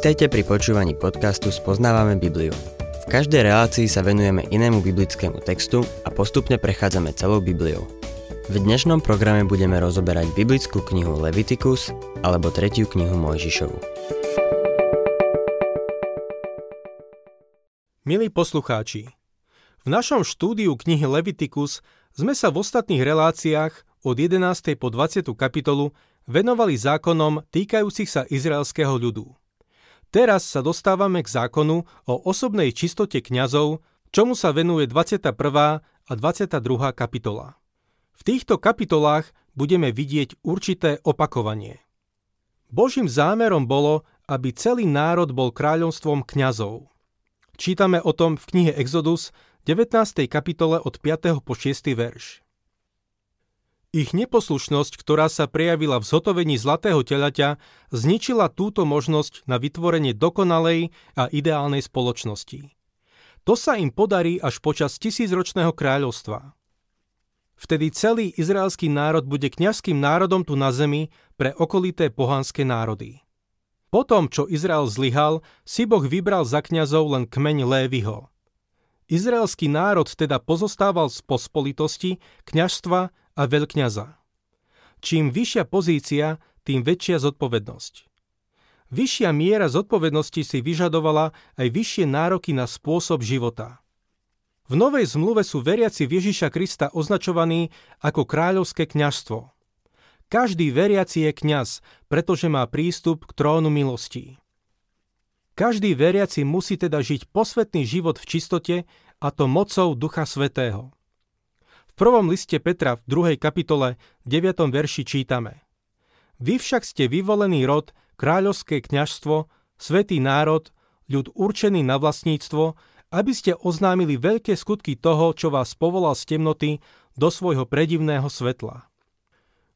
Vítajte pri počúvaní podcastu Spoznávame Bibliu. V každej relácii sa venujeme inému biblickému textu a postupne prechádzame celou Bibliou. V dnešnom programe budeme rozoberať biblickú knihu Leviticus alebo tretiu knihu Mojžišovu. Milí poslucháči, v našom štúdiu knihy Leviticus sme sa v ostatných reláciách od 11. po 20. kapitolu venovali zákonom týkajúcich sa izraelského ľudu. Teraz sa dostávame k zákonu o osobnej čistote kňazov, čomu sa venuje 21. a 22. kapitola. V týchto kapitolách budeme vidieť určité opakovanie. Božím zámerom bolo, aby celý národ bol kráľovstvom kňazov. Čítame o tom v knihe Exodus 19. kapitole od 5. po 6. verš. Ich neposlušnosť, ktorá sa prejavila v zhotovení zlatého telaťa, zničila túto možnosť na vytvorenie dokonalej a ideálnej spoločnosti. To sa im podarí až počas tisícročného kráľovstva. Vtedy celý izraelský národ bude kňazským národom tu na zemi pre okolité pohanské národy. Potom, čo Izrael zlyhal, si Boh vybral za kňazov len kmeň Lévyho. Izraelský národ teda pozostával z pospolitosti, kňažstva a veľkňaza. Čím vyššia pozícia, tým väčšia zodpovednosť. Vyššia miera zodpovednosti si vyžadovala aj vyššie nároky na spôsob života. V Novej zmluve sú veriaci Ježiša Krista označovaní ako kráľovské kňažstvo. Každý veriaci je kňaz, pretože má prístup k trónu milostí. Každý veriaci musí teda žiť posvetný život v čistote a to mocou Ducha Svetého prvom liste Petra v 2. kapitole 9. verši čítame Vy však ste vyvolený rod, kráľovské kňažstvo, svetý národ, ľud určený na vlastníctvo, aby ste oznámili veľké skutky toho, čo vás povolal z temnoty do svojho predivného svetla.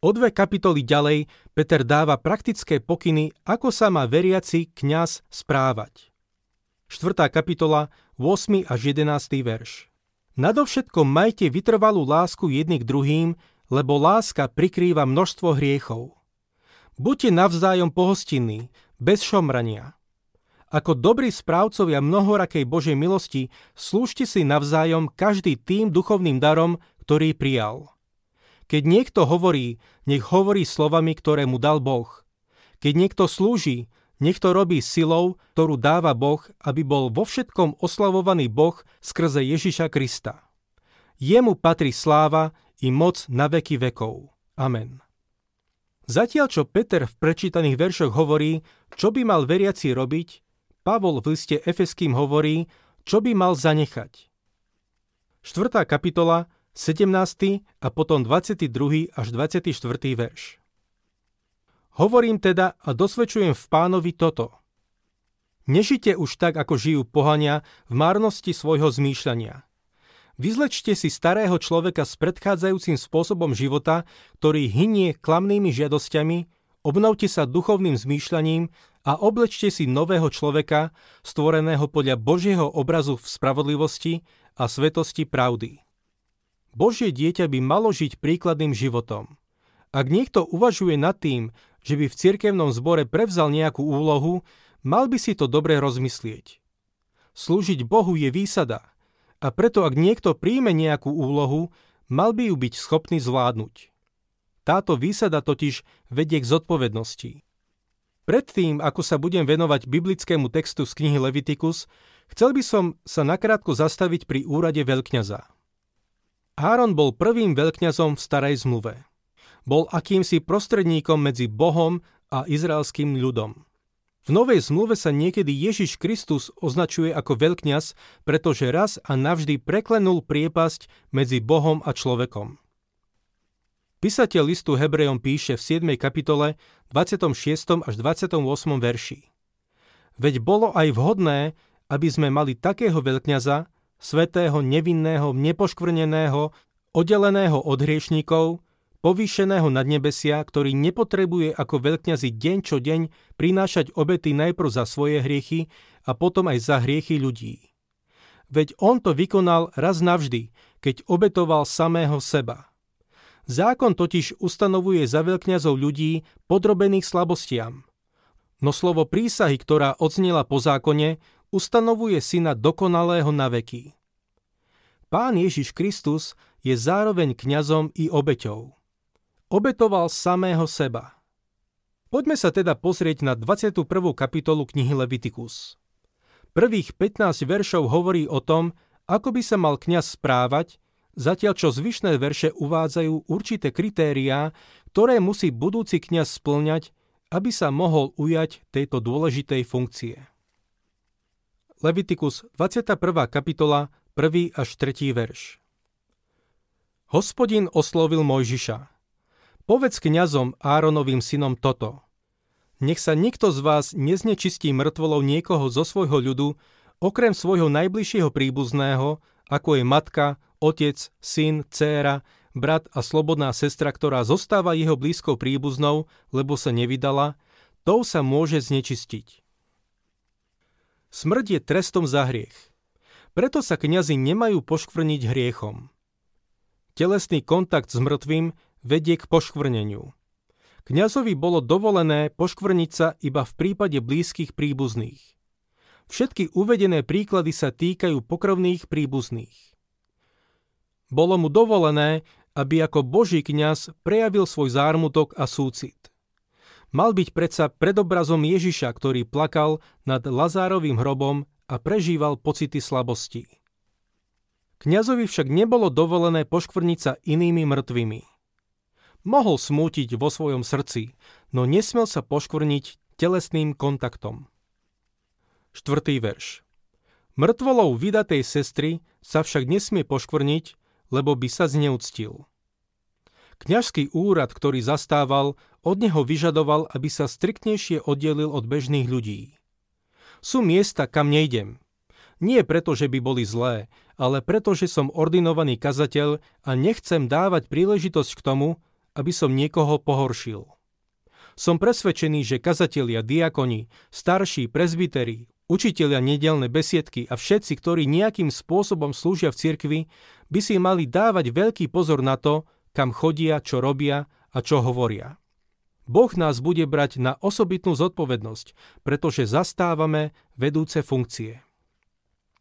O dve kapitoly ďalej Peter dáva praktické pokyny, ako sa má veriaci kňaz správať. 4. kapitola, 8. až 11. verš. Nadovšetko majte vytrvalú lásku jedných k druhým, lebo láska prikrýva množstvo hriechov. Buďte navzájom pohostinní, bez šomrania. Ako dobrí správcovia mnohorakej Božej milosti, slúžte si navzájom každý tým duchovným darom, ktorý prijal. Keď niekto hovorí, nech hovorí slovami, ktoré mu dal Boh. Keď niekto slúži, nech to robí silou, ktorú dáva Boh, aby bol vo všetkom oslavovaný Boh skrze Ježiša Krista. Jemu patrí sláva i moc na veky vekov. Amen. Zatiaľ, čo Peter v prečítaných veršoch hovorí, čo by mal veriaci robiť, Pavol v liste Efeským hovorí, čo by mal zanechať. 4. kapitola, 17. a potom 22. až 24. verš. Hovorím teda a dosvedčujem v pánovi toto. Nežite už tak, ako žijú pohania v márnosti svojho zmýšľania. Vyzlečte si starého človeka s predchádzajúcim spôsobom života, ktorý hynie klamnými žiadosťami, obnovte sa duchovným zmýšľaním a oblečte si nového človeka, stvoreného podľa Božieho obrazu v spravodlivosti a svetosti pravdy. Božie dieťa by malo žiť príkladným životom. Ak niekto uvažuje nad tým, že by v cirkevnom zbore prevzal nejakú úlohu, mal by si to dobre rozmyslieť. Slúžiť Bohu je výsada a preto ak niekto príjme nejakú úlohu, mal by ju byť schopný zvládnuť. Táto výsada totiž vedie k zodpovednosti. Predtým, ako sa budem venovať biblickému textu z knihy Leviticus, chcel by som sa nakrátko zastaviť pri úrade veľkňaza. Áron bol prvým veľkňazom v starej zmluve bol akýmsi prostredníkom medzi Bohom a izraelským ľudom. V Novej zmluve sa niekedy Ježiš Kristus označuje ako veľkňaz, pretože raz a navždy preklenul priepasť medzi Bohom a človekom. Písateľ listu Hebrejom píše v 7. kapitole 26. až 28. verši. Veď bolo aj vhodné, aby sme mali takého veľkňaza, svetého, nevinného, nepoškvrneného, oddeleného od hriešníkov, povýšeného nad nebesia, ktorý nepotrebuje ako veľkňazi deň čo deň prinášať obety najprv za svoje hriechy a potom aj za hriechy ľudí. Veď on to vykonal raz navždy, keď obetoval samého seba. Zákon totiž ustanovuje za veľkňazov ľudí podrobených slabostiam. No slovo prísahy, ktorá odznela po zákone, ustanovuje syna dokonalého na veky. Pán Ježiš Kristus je zároveň kňazom i obeťou. Obetoval samého seba. Poďme sa teda pozrieť na 21. kapitolu knihy Levitikus. Prvých 15 veršov hovorí o tom, ako by sa mal kňaz správať, zatiaľ čo zvyšné verše uvádzajú určité kritériá, ktoré musí budúci kňaz splňať, aby sa mohol ujať tejto dôležitej funkcie. Levitikus 21. kapitola 1. až 3. verš Hospodin oslovil Mojžiša. Povedz kňazom Áronovým synom toto. Nech sa nikto z vás neznečistí mŕtvolou niekoho zo svojho ľudu, okrem svojho najbližšieho príbuzného, ako je matka, otec, syn, dcéra, brat a slobodná sestra, ktorá zostáva jeho blízkou príbuznou, lebo sa nevydala, tou sa môže znečistiť. Smrť je trestom za hriech. Preto sa kňazi nemajú poškvrniť hriechom. Telesný kontakt s mŕtvým vedie k poškvrneniu. Kňazovi bolo dovolené poškvrniť sa iba v prípade blízkych príbuzných. Všetky uvedené príklady sa týkajú pokrovných príbuzných. Bolo mu dovolené, aby ako Boží kňaz prejavil svoj zármutok a súcit. Mal byť predsa predobrazom Ježiša, ktorý plakal nad Lazárovým hrobom a prežíval pocity slabosti. Kňazovi však nebolo dovolené poškvrniť sa inými mŕtvými. Mohol smútiť vo svojom srdci, no nesmel sa poškvrniť telesným kontaktom. Štvrtý verš. Mŕtvolou vydatej sestry sa však nesmie poškvrniť, lebo by sa zneúctil. Kňažský úrad, ktorý zastával, od neho vyžadoval, aby sa striktnejšie oddelil od bežných ľudí. Sú miesta, kam nejdem. Nie preto, že by boli zlé, ale preto, že som ordinovaný kazateľ a nechcem dávať príležitosť k tomu, aby som niekoho pohoršil. Som presvedčený, že kazatelia, diakoni, starší, prezbiteri, učitelia nedelné besiedky a všetci, ktorí nejakým spôsobom slúžia v cirkvi, by si mali dávať veľký pozor na to, kam chodia, čo robia a čo hovoria. Boh nás bude brať na osobitnú zodpovednosť, pretože zastávame vedúce funkcie.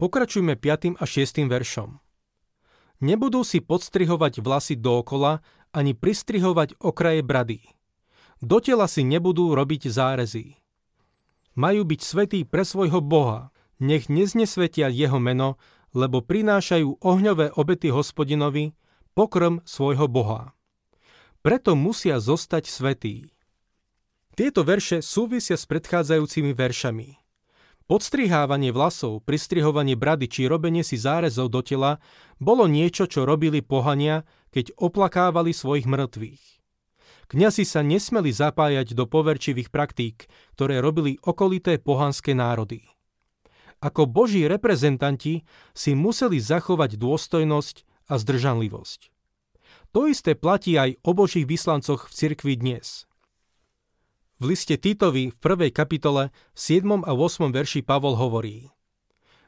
Pokračujme 5. a 6. veršom. Nebudú si podstrihovať vlasy dookola ani pristrihovať okraje brady. Do tela si nebudú robiť zárezy. Majú byť svetí pre svojho Boha, nech neznesvetia jeho meno, lebo prinášajú ohňové obety hospodinovi, pokrm svojho Boha preto musia zostať svetí. Tieto verše súvisia s predchádzajúcimi veršami. Podstrihávanie vlasov, pristrihovanie brady či robenie si zárezov do tela bolo niečo, čo robili pohania, keď oplakávali svojich mŕtvych. Kňazi sa nesmeli zapájať do poverčivých praktík, ktoré robili okolité pohanské národy. Ako boží reprezentanti si museli zachovať dôstojnosť a zdržanlivosť. To isté platí aj o božích vyslancoch v cirkvi dnes. V liste Titovi v prvej kapitole v 7. a 8. verši Pavol hovorí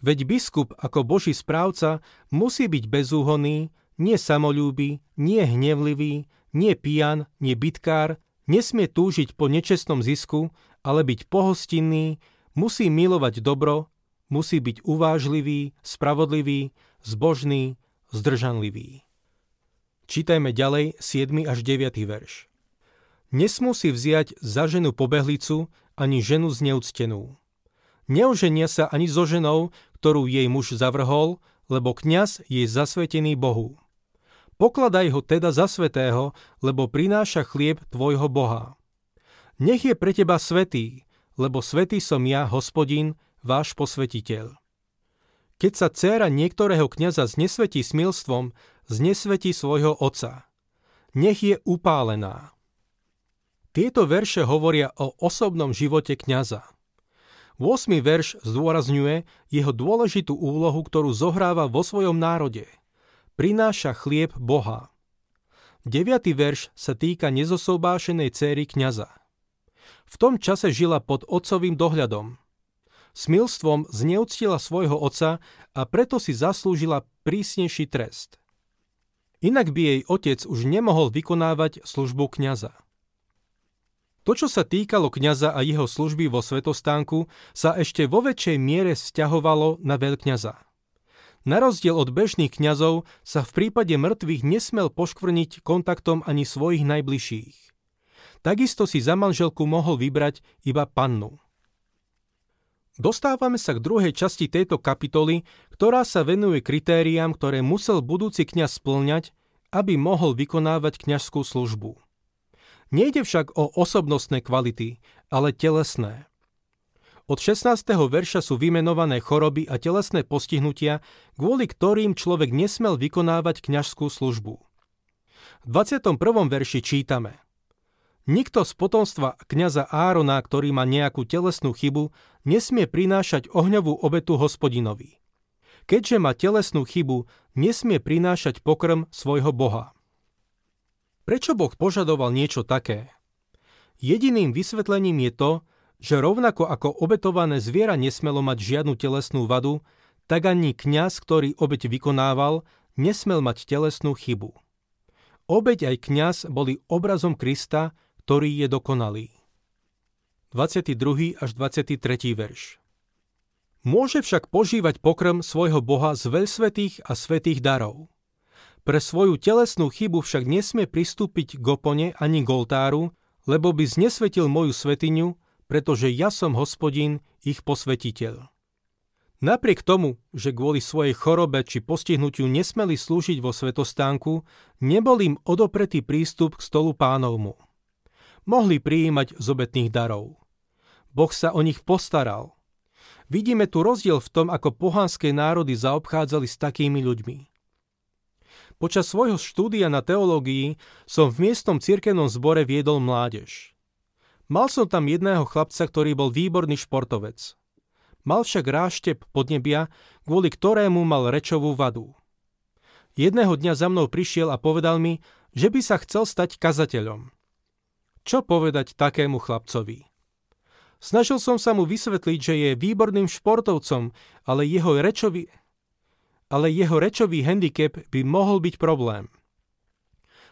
Veď biskup ako boží správca musí byť bezúhonný, nie samolúby, nie hnevlivý, nie pijan, nie bitkár, nesmie túžiť po nečestnom zisku, ale byť pohostinný, musí milovať dobro, musí byť uvážlivý, spravodlivý, zbožný, zdržanlivý. Čítajme ďalej 7. až 9. verš. Nesmú si vziať za ženu pobehlicu ani ženu zneúctenú. Neoženia sa ani so ženou, ktorú jej muž zavrhol, lebo kňaz je zasvetený Bohu. Pokladaj ho teda za svetého, lebo prináša chlieb tvojho Boha. Nech je pre teba svetý, lebo svetý som ja, hospodin, váš posvetiteľ. Keď sa dcéra niektorého kňaza znesvetí smilstvom, znesvetí svojho otca. Nech je upálená. Tieto verše hovoria o osobnom živote kňaza. 8. verš zdôrazňuje jeho dôležitú úlohu, ktorú zohráva vo svojom národe. Prináša chlieb Boha. 9. verš sa týka nezosobášenej céry kňaza. V tom čase žila pod otcovým dohľadom. Smilstvom zneúctila svojho otca a preto si zaslúžila prísnejší trest. Inak by jej otec už nemohol vykonávať službu kňaza. To, čo sa týkalo kňaza a jeho služby vo svetostánku, sa ešte vo väčšej miere vzťahovalo na veľkňaza. Na rozdiel od bežných kňazov sa v prípade mŕtvych nesmel poškvrniť kontaktom ani svojich najbližších. Takisto si za manželku mohol vybrať iba pannu. Dostávame sa k druhej časti tejto kapitoly, ktorá sa venuje kritériám, ktoré musel budúci kňaz splňať, aby mohol vykonávať kňazskú službu. Nejde však o osobnostné kvality, ale telesné. Od 16. verša sú vymenované choroby a telesné postihnutia, kvôli ktorým človek nesmel vykonávať kňažskú službu. V 21. verši čítame Nikto z potomstva kňaza Árona, ktorý má nejakú telesnú chybu, nesmie prinášať ohňovú obetu hospodinovi. Keďže má telesnú chybu, nesmie prinášať pokrm svojho Boha. Prečo Boh požadoval niečo také? Jediným vysvetlením je to, že rovnako ako obetované zviera nesmelo mať žiadnu telesnú vadu, tak ani kňaz, ktorý obeť vykonával, nesmel mať telesnú chybu. Obeť aj kňaz boli obrazom Krista, ktorý je dokonalý. 22. až 23. verš Môže však požívať pokrm svojho Boha z veľsvetých a svetých darov. Pre svoju telesnú chybu však nesmie pristúpiť k opone ani k oltáru, lebo by znesvetil moju svetiňu, pretože ja som hospodin, ich posvetiteľ. Napriek tomu, že kvôli svojej chorobe či postihnutiu nesmeli slúžiť vo svetostánku, nebol im odopretý prístup k stolu pánovmu. Mohli prijímať z obetných darov. Boh sa o nich postaral. Vidíme tu rozdiel v tom, ako pohanské národy zaobchádzali s takými ľuďmi. Počas svojho štúdia na teológii som v miestnom cirkevnom zbore viedol mládež. Mal som tam jedného chlapca, ktorý bol výborný športovec. Mal však ráštep podnebia, kvôli ktorému mal rečovú vadu. Jedného dňa za mnou prišiel a povedal mi, že by sa chcel stať kazateľom. Čo povedať takému chlapcovi? Snažil som sa mu vysvetliť, že je výborným športovcom, ale jeho rečový, ale jeho rečový handicap by mohol byť problém.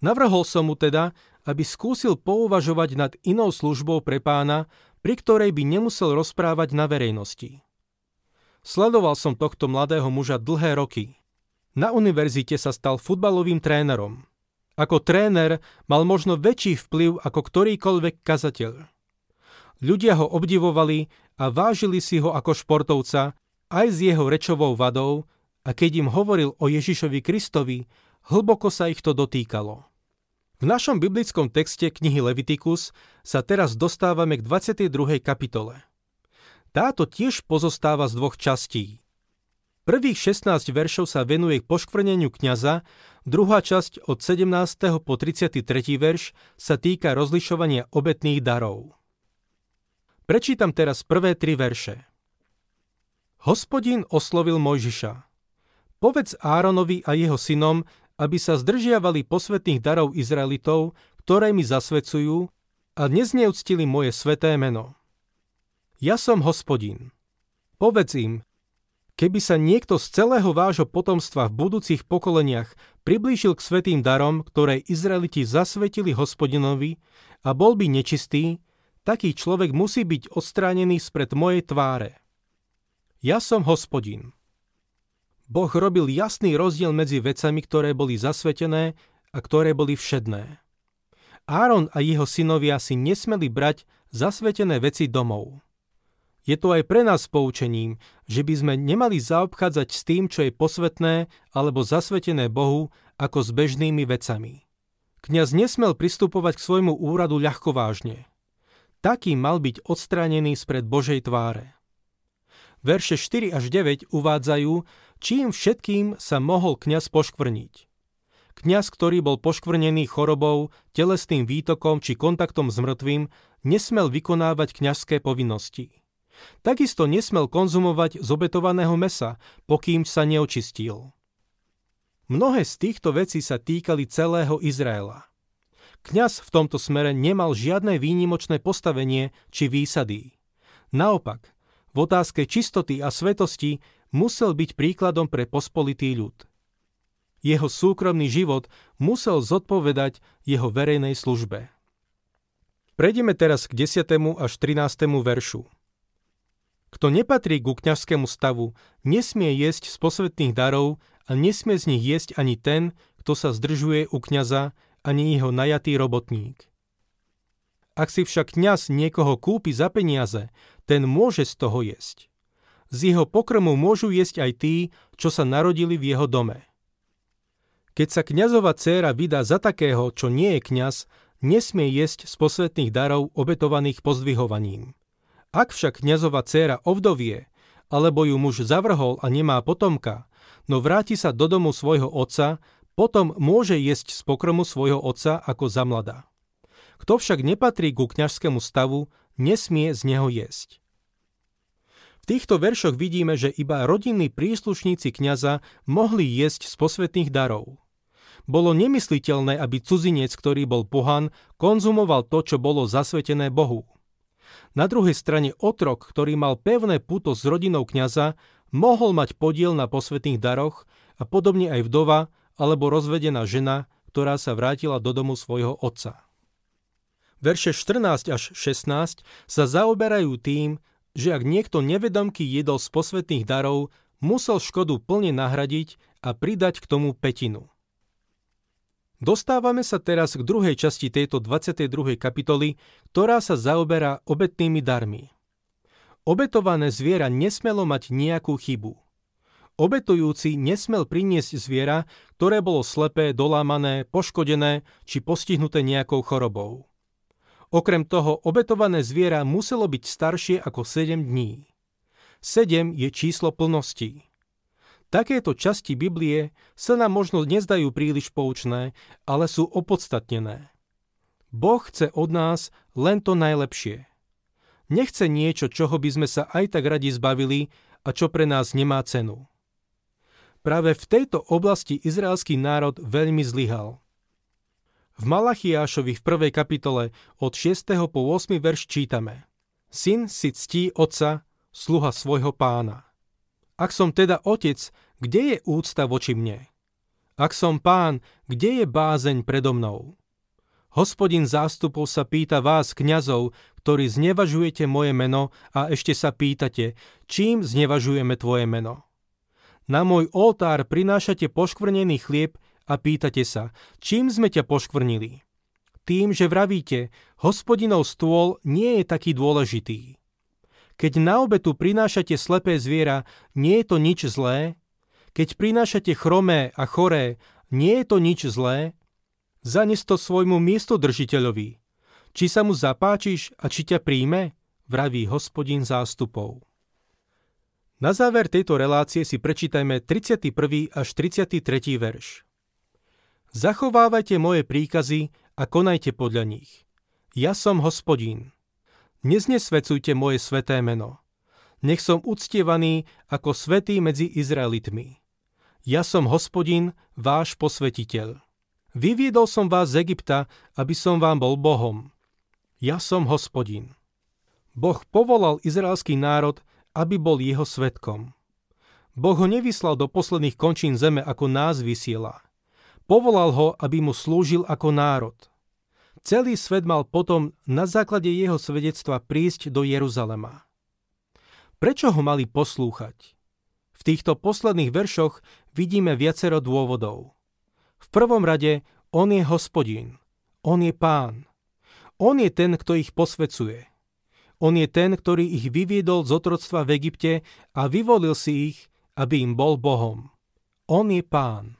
Navrhol som mu teda, aby skúsil pouvažovať nad inou službou pre pána, pri ktorej by nemusel rozprávať na verejnosti. Sledoval som tohto mladého muža dlhé roky. Na univerzite sa stal futbalovým trénerom. Ako tréner mal možno väčší vplyv ako ktorýkoľvek kazateľ. Ľudia ho obdivovali a vážili si ho ako športovca aj s jeho rečovou vadou, a keď im hovoril o Ježišovi Kristovi, hlboko sa ich to dotýkalo. V našom biblickom texte knihy Levitikus sa teraz dostávame k 22. kapitole. Táto tiež pozostáva z dvoch častí. Prvých 16 veršov sa venuje k poškvrneniu kňaza, druhá časť od 17. po 33. verš sa týka rozlišovania obetných darov. Prečítam teraz prvé tri verše. Hospodin oslovil Mojžiša. Povedz Áronovi a jeho synom, aby sa zdržiavali posvetných darov Izraelitov, ktoré mi zasvedcujú a nezneúctili moje sveté meno. Ja som hospodin. Povedz im, keby sa niekto z celého vášho potomstva v budúcich pokoleniach priblížil k svetým darom, ktoré Izraeliti zasvetili hospodinovi a bol by nečistý, taký človek musí byť odstránený spred mojej tváre. Ja som hospodin. Boh robil jasný rozdiel medzi vecami, ktoré boli zasvetené a ktoré boli všedné. Áron a jeho synovia si nesmeli brať zasvetené veci domov. Je to aj pre nás poučením, že by sme nemali zaobchádzať s tým, čo je posvetné alebo zasvetené Bohu, ako s bežnými vecami. Kňaz nesmel pristupovať k svojmu úradu ľahkovážne. Taký mal byť odstránený spred Božej tváre. Verše 4 až 9 uvádzajú, čím všetkým sa mohol kňaz poškvrniť. Kňaz, ktorý bol poškvrnený chorobou, telesným výtokom či kontaktom s mŕtvým, nesmel vykonávať kňazské povinnosti. Takisto nesmel konzumovať zobetovaného mesa, pokým sa neočistil. Mnohé z týchto vecí sa týkali celého Izraela. Kňaz v tomto smere nemal žiadne výnimočné postavenie či výsady. Naopak, v otázke čistoty a svetosti musel byť príkladom pre pospolitý ľud. Jeho súkromný život musel zodpovedať jeho verejnej službe. Prejdeme teraz k 10. až 13. veršu. Kto nepatrí ku kňažskému stavu, nesmie jesť z posvetných darov a nesmie z nich jesť ani ten, kto sa zdržuje u kňaza, ani jeho najatý robotník. Ak si však kňaz niekoho kúpi za peniaze, ten môže z toho jesť. Z jeho pokrmu môžu jesť aj tí, čo sa narodili v jeho dome. Keď sa kňazova dcéra vydá za takého, čo nie je kňaz, nesmie jesť z posvetných darov obetovaných pozdvihovaním. Ak však kňazova dcéra ovdovie, alebo ju muž zavrhol a nemá potomka, no vráti sa do domu svojho otca, potom môže jesť z pokromu svojho otca ako za mladá. Kto však nepatrí ku kňažskému stavu, nesmie z neho jesť. V týchto veršoch vidíme, že iba rodinní príslušníci kňaza mohli jesť z posvetných darov. Bolo nemysliteľné, aby cudzinec, ktorý bol pohan, konzumoval to, čo bolo zasvetené Bohu. Na druhej strane otrok, ktorý mal pevné puto s rodinou kňaza, mohol mať podiel na posvetných daroch a podobne aj vdova alebo rozvedená žena, ktorá sa vrátila do domu svojho otca. Verše 14 až 16 sa zaoberajú tým, že ak niekto nevedomky jedol z posvetných darov, musel škodu plne nahradiť a pridať k tomu petinu. Dostávame sa teraz k druhej časti tejto 22. kapitoly, ktorá sa zaoberá obetnými darmi. Obetované zviera nesmelo mať nejakú chybu. Obetujúci nesmel priniesť zviera, ktoré bolo slepé, dolámané, poškodené či postihnuté nejakou chorobou. Okrem toho, obetované zviera muselo byť staršie ako 7 dní. 7 je číslo plnosti. Takéto časti Biblie sa nám možno nezdajú príliš poučné, ale sú opodstatnené. Boh chce od nás len to najlepšie. Nechce niečo, čoho by sme sa aj tak radi zbavili a čo pre nás nemá cenu. Práve v tejto oblasti izraelský národ veľmi zlyhal. V Malachiášovi v prvej kapitole od 6. po 8. verš čítame Syn si ctí otca, sluha svojho pána. Ak som teda otec, kde je úcta voči mne? Ak som pán, kde je bázeň predo mnou? Hospodin zástupov sa pýta vás, kňazov, ktorí znevažujete moje meno a ešte sa pýtate, čím znevažujeme tvoje meno. Na môj oltár prinášate poškvrnený chlieb a pýtate sa, čím sme ťa poškvrnili? Tým, že vravíte, hospodinov stôl nie je taký dôležitý. Keď na obetu prinášate slepé zviera, nie je to nič zlé. Keď prinášate chromé a choré, nie je to nič zlé. Zanes to svojmu miestodržiteľovi. Či sa mu zapáčiš a či ťa príjme, vraví hospodin zástupov. Na záver tejto relácie si prečítajme 31. až 33. verš. Zachovávajte moje príkazy a konajte podľa nich. Ja som hospodín. Neznesvecujte moje sveté meno. Nech som uctievaný ako svetý medzi Izraelitmi. Ja som hospodín, váš posvetiteľ. Vyviedol som vás z Egypta, aby som vám bol Bohom. Ja som hospodín. Boh povolal izraelský národ, aby bol jeho svetkom. Boh ho nevyslal do posledných končín zeme, ako nás vysiela – Povolal ho, aby mu slúžil ako národ. Celý svet mal potom na základe jeho svedectva prísť do Jeruzalema. Prečo ho mali poslúchať? V týchto posledných veršoch vidíme viacero dôvodov. V prvom rade, on je hospodín, on je pán. On je ten, kto ich posvecuje. On je ten, ktorý ich vyviedol z otroctva v Egypte a vyvolil si ich, aby im bol Bohom. On je pán.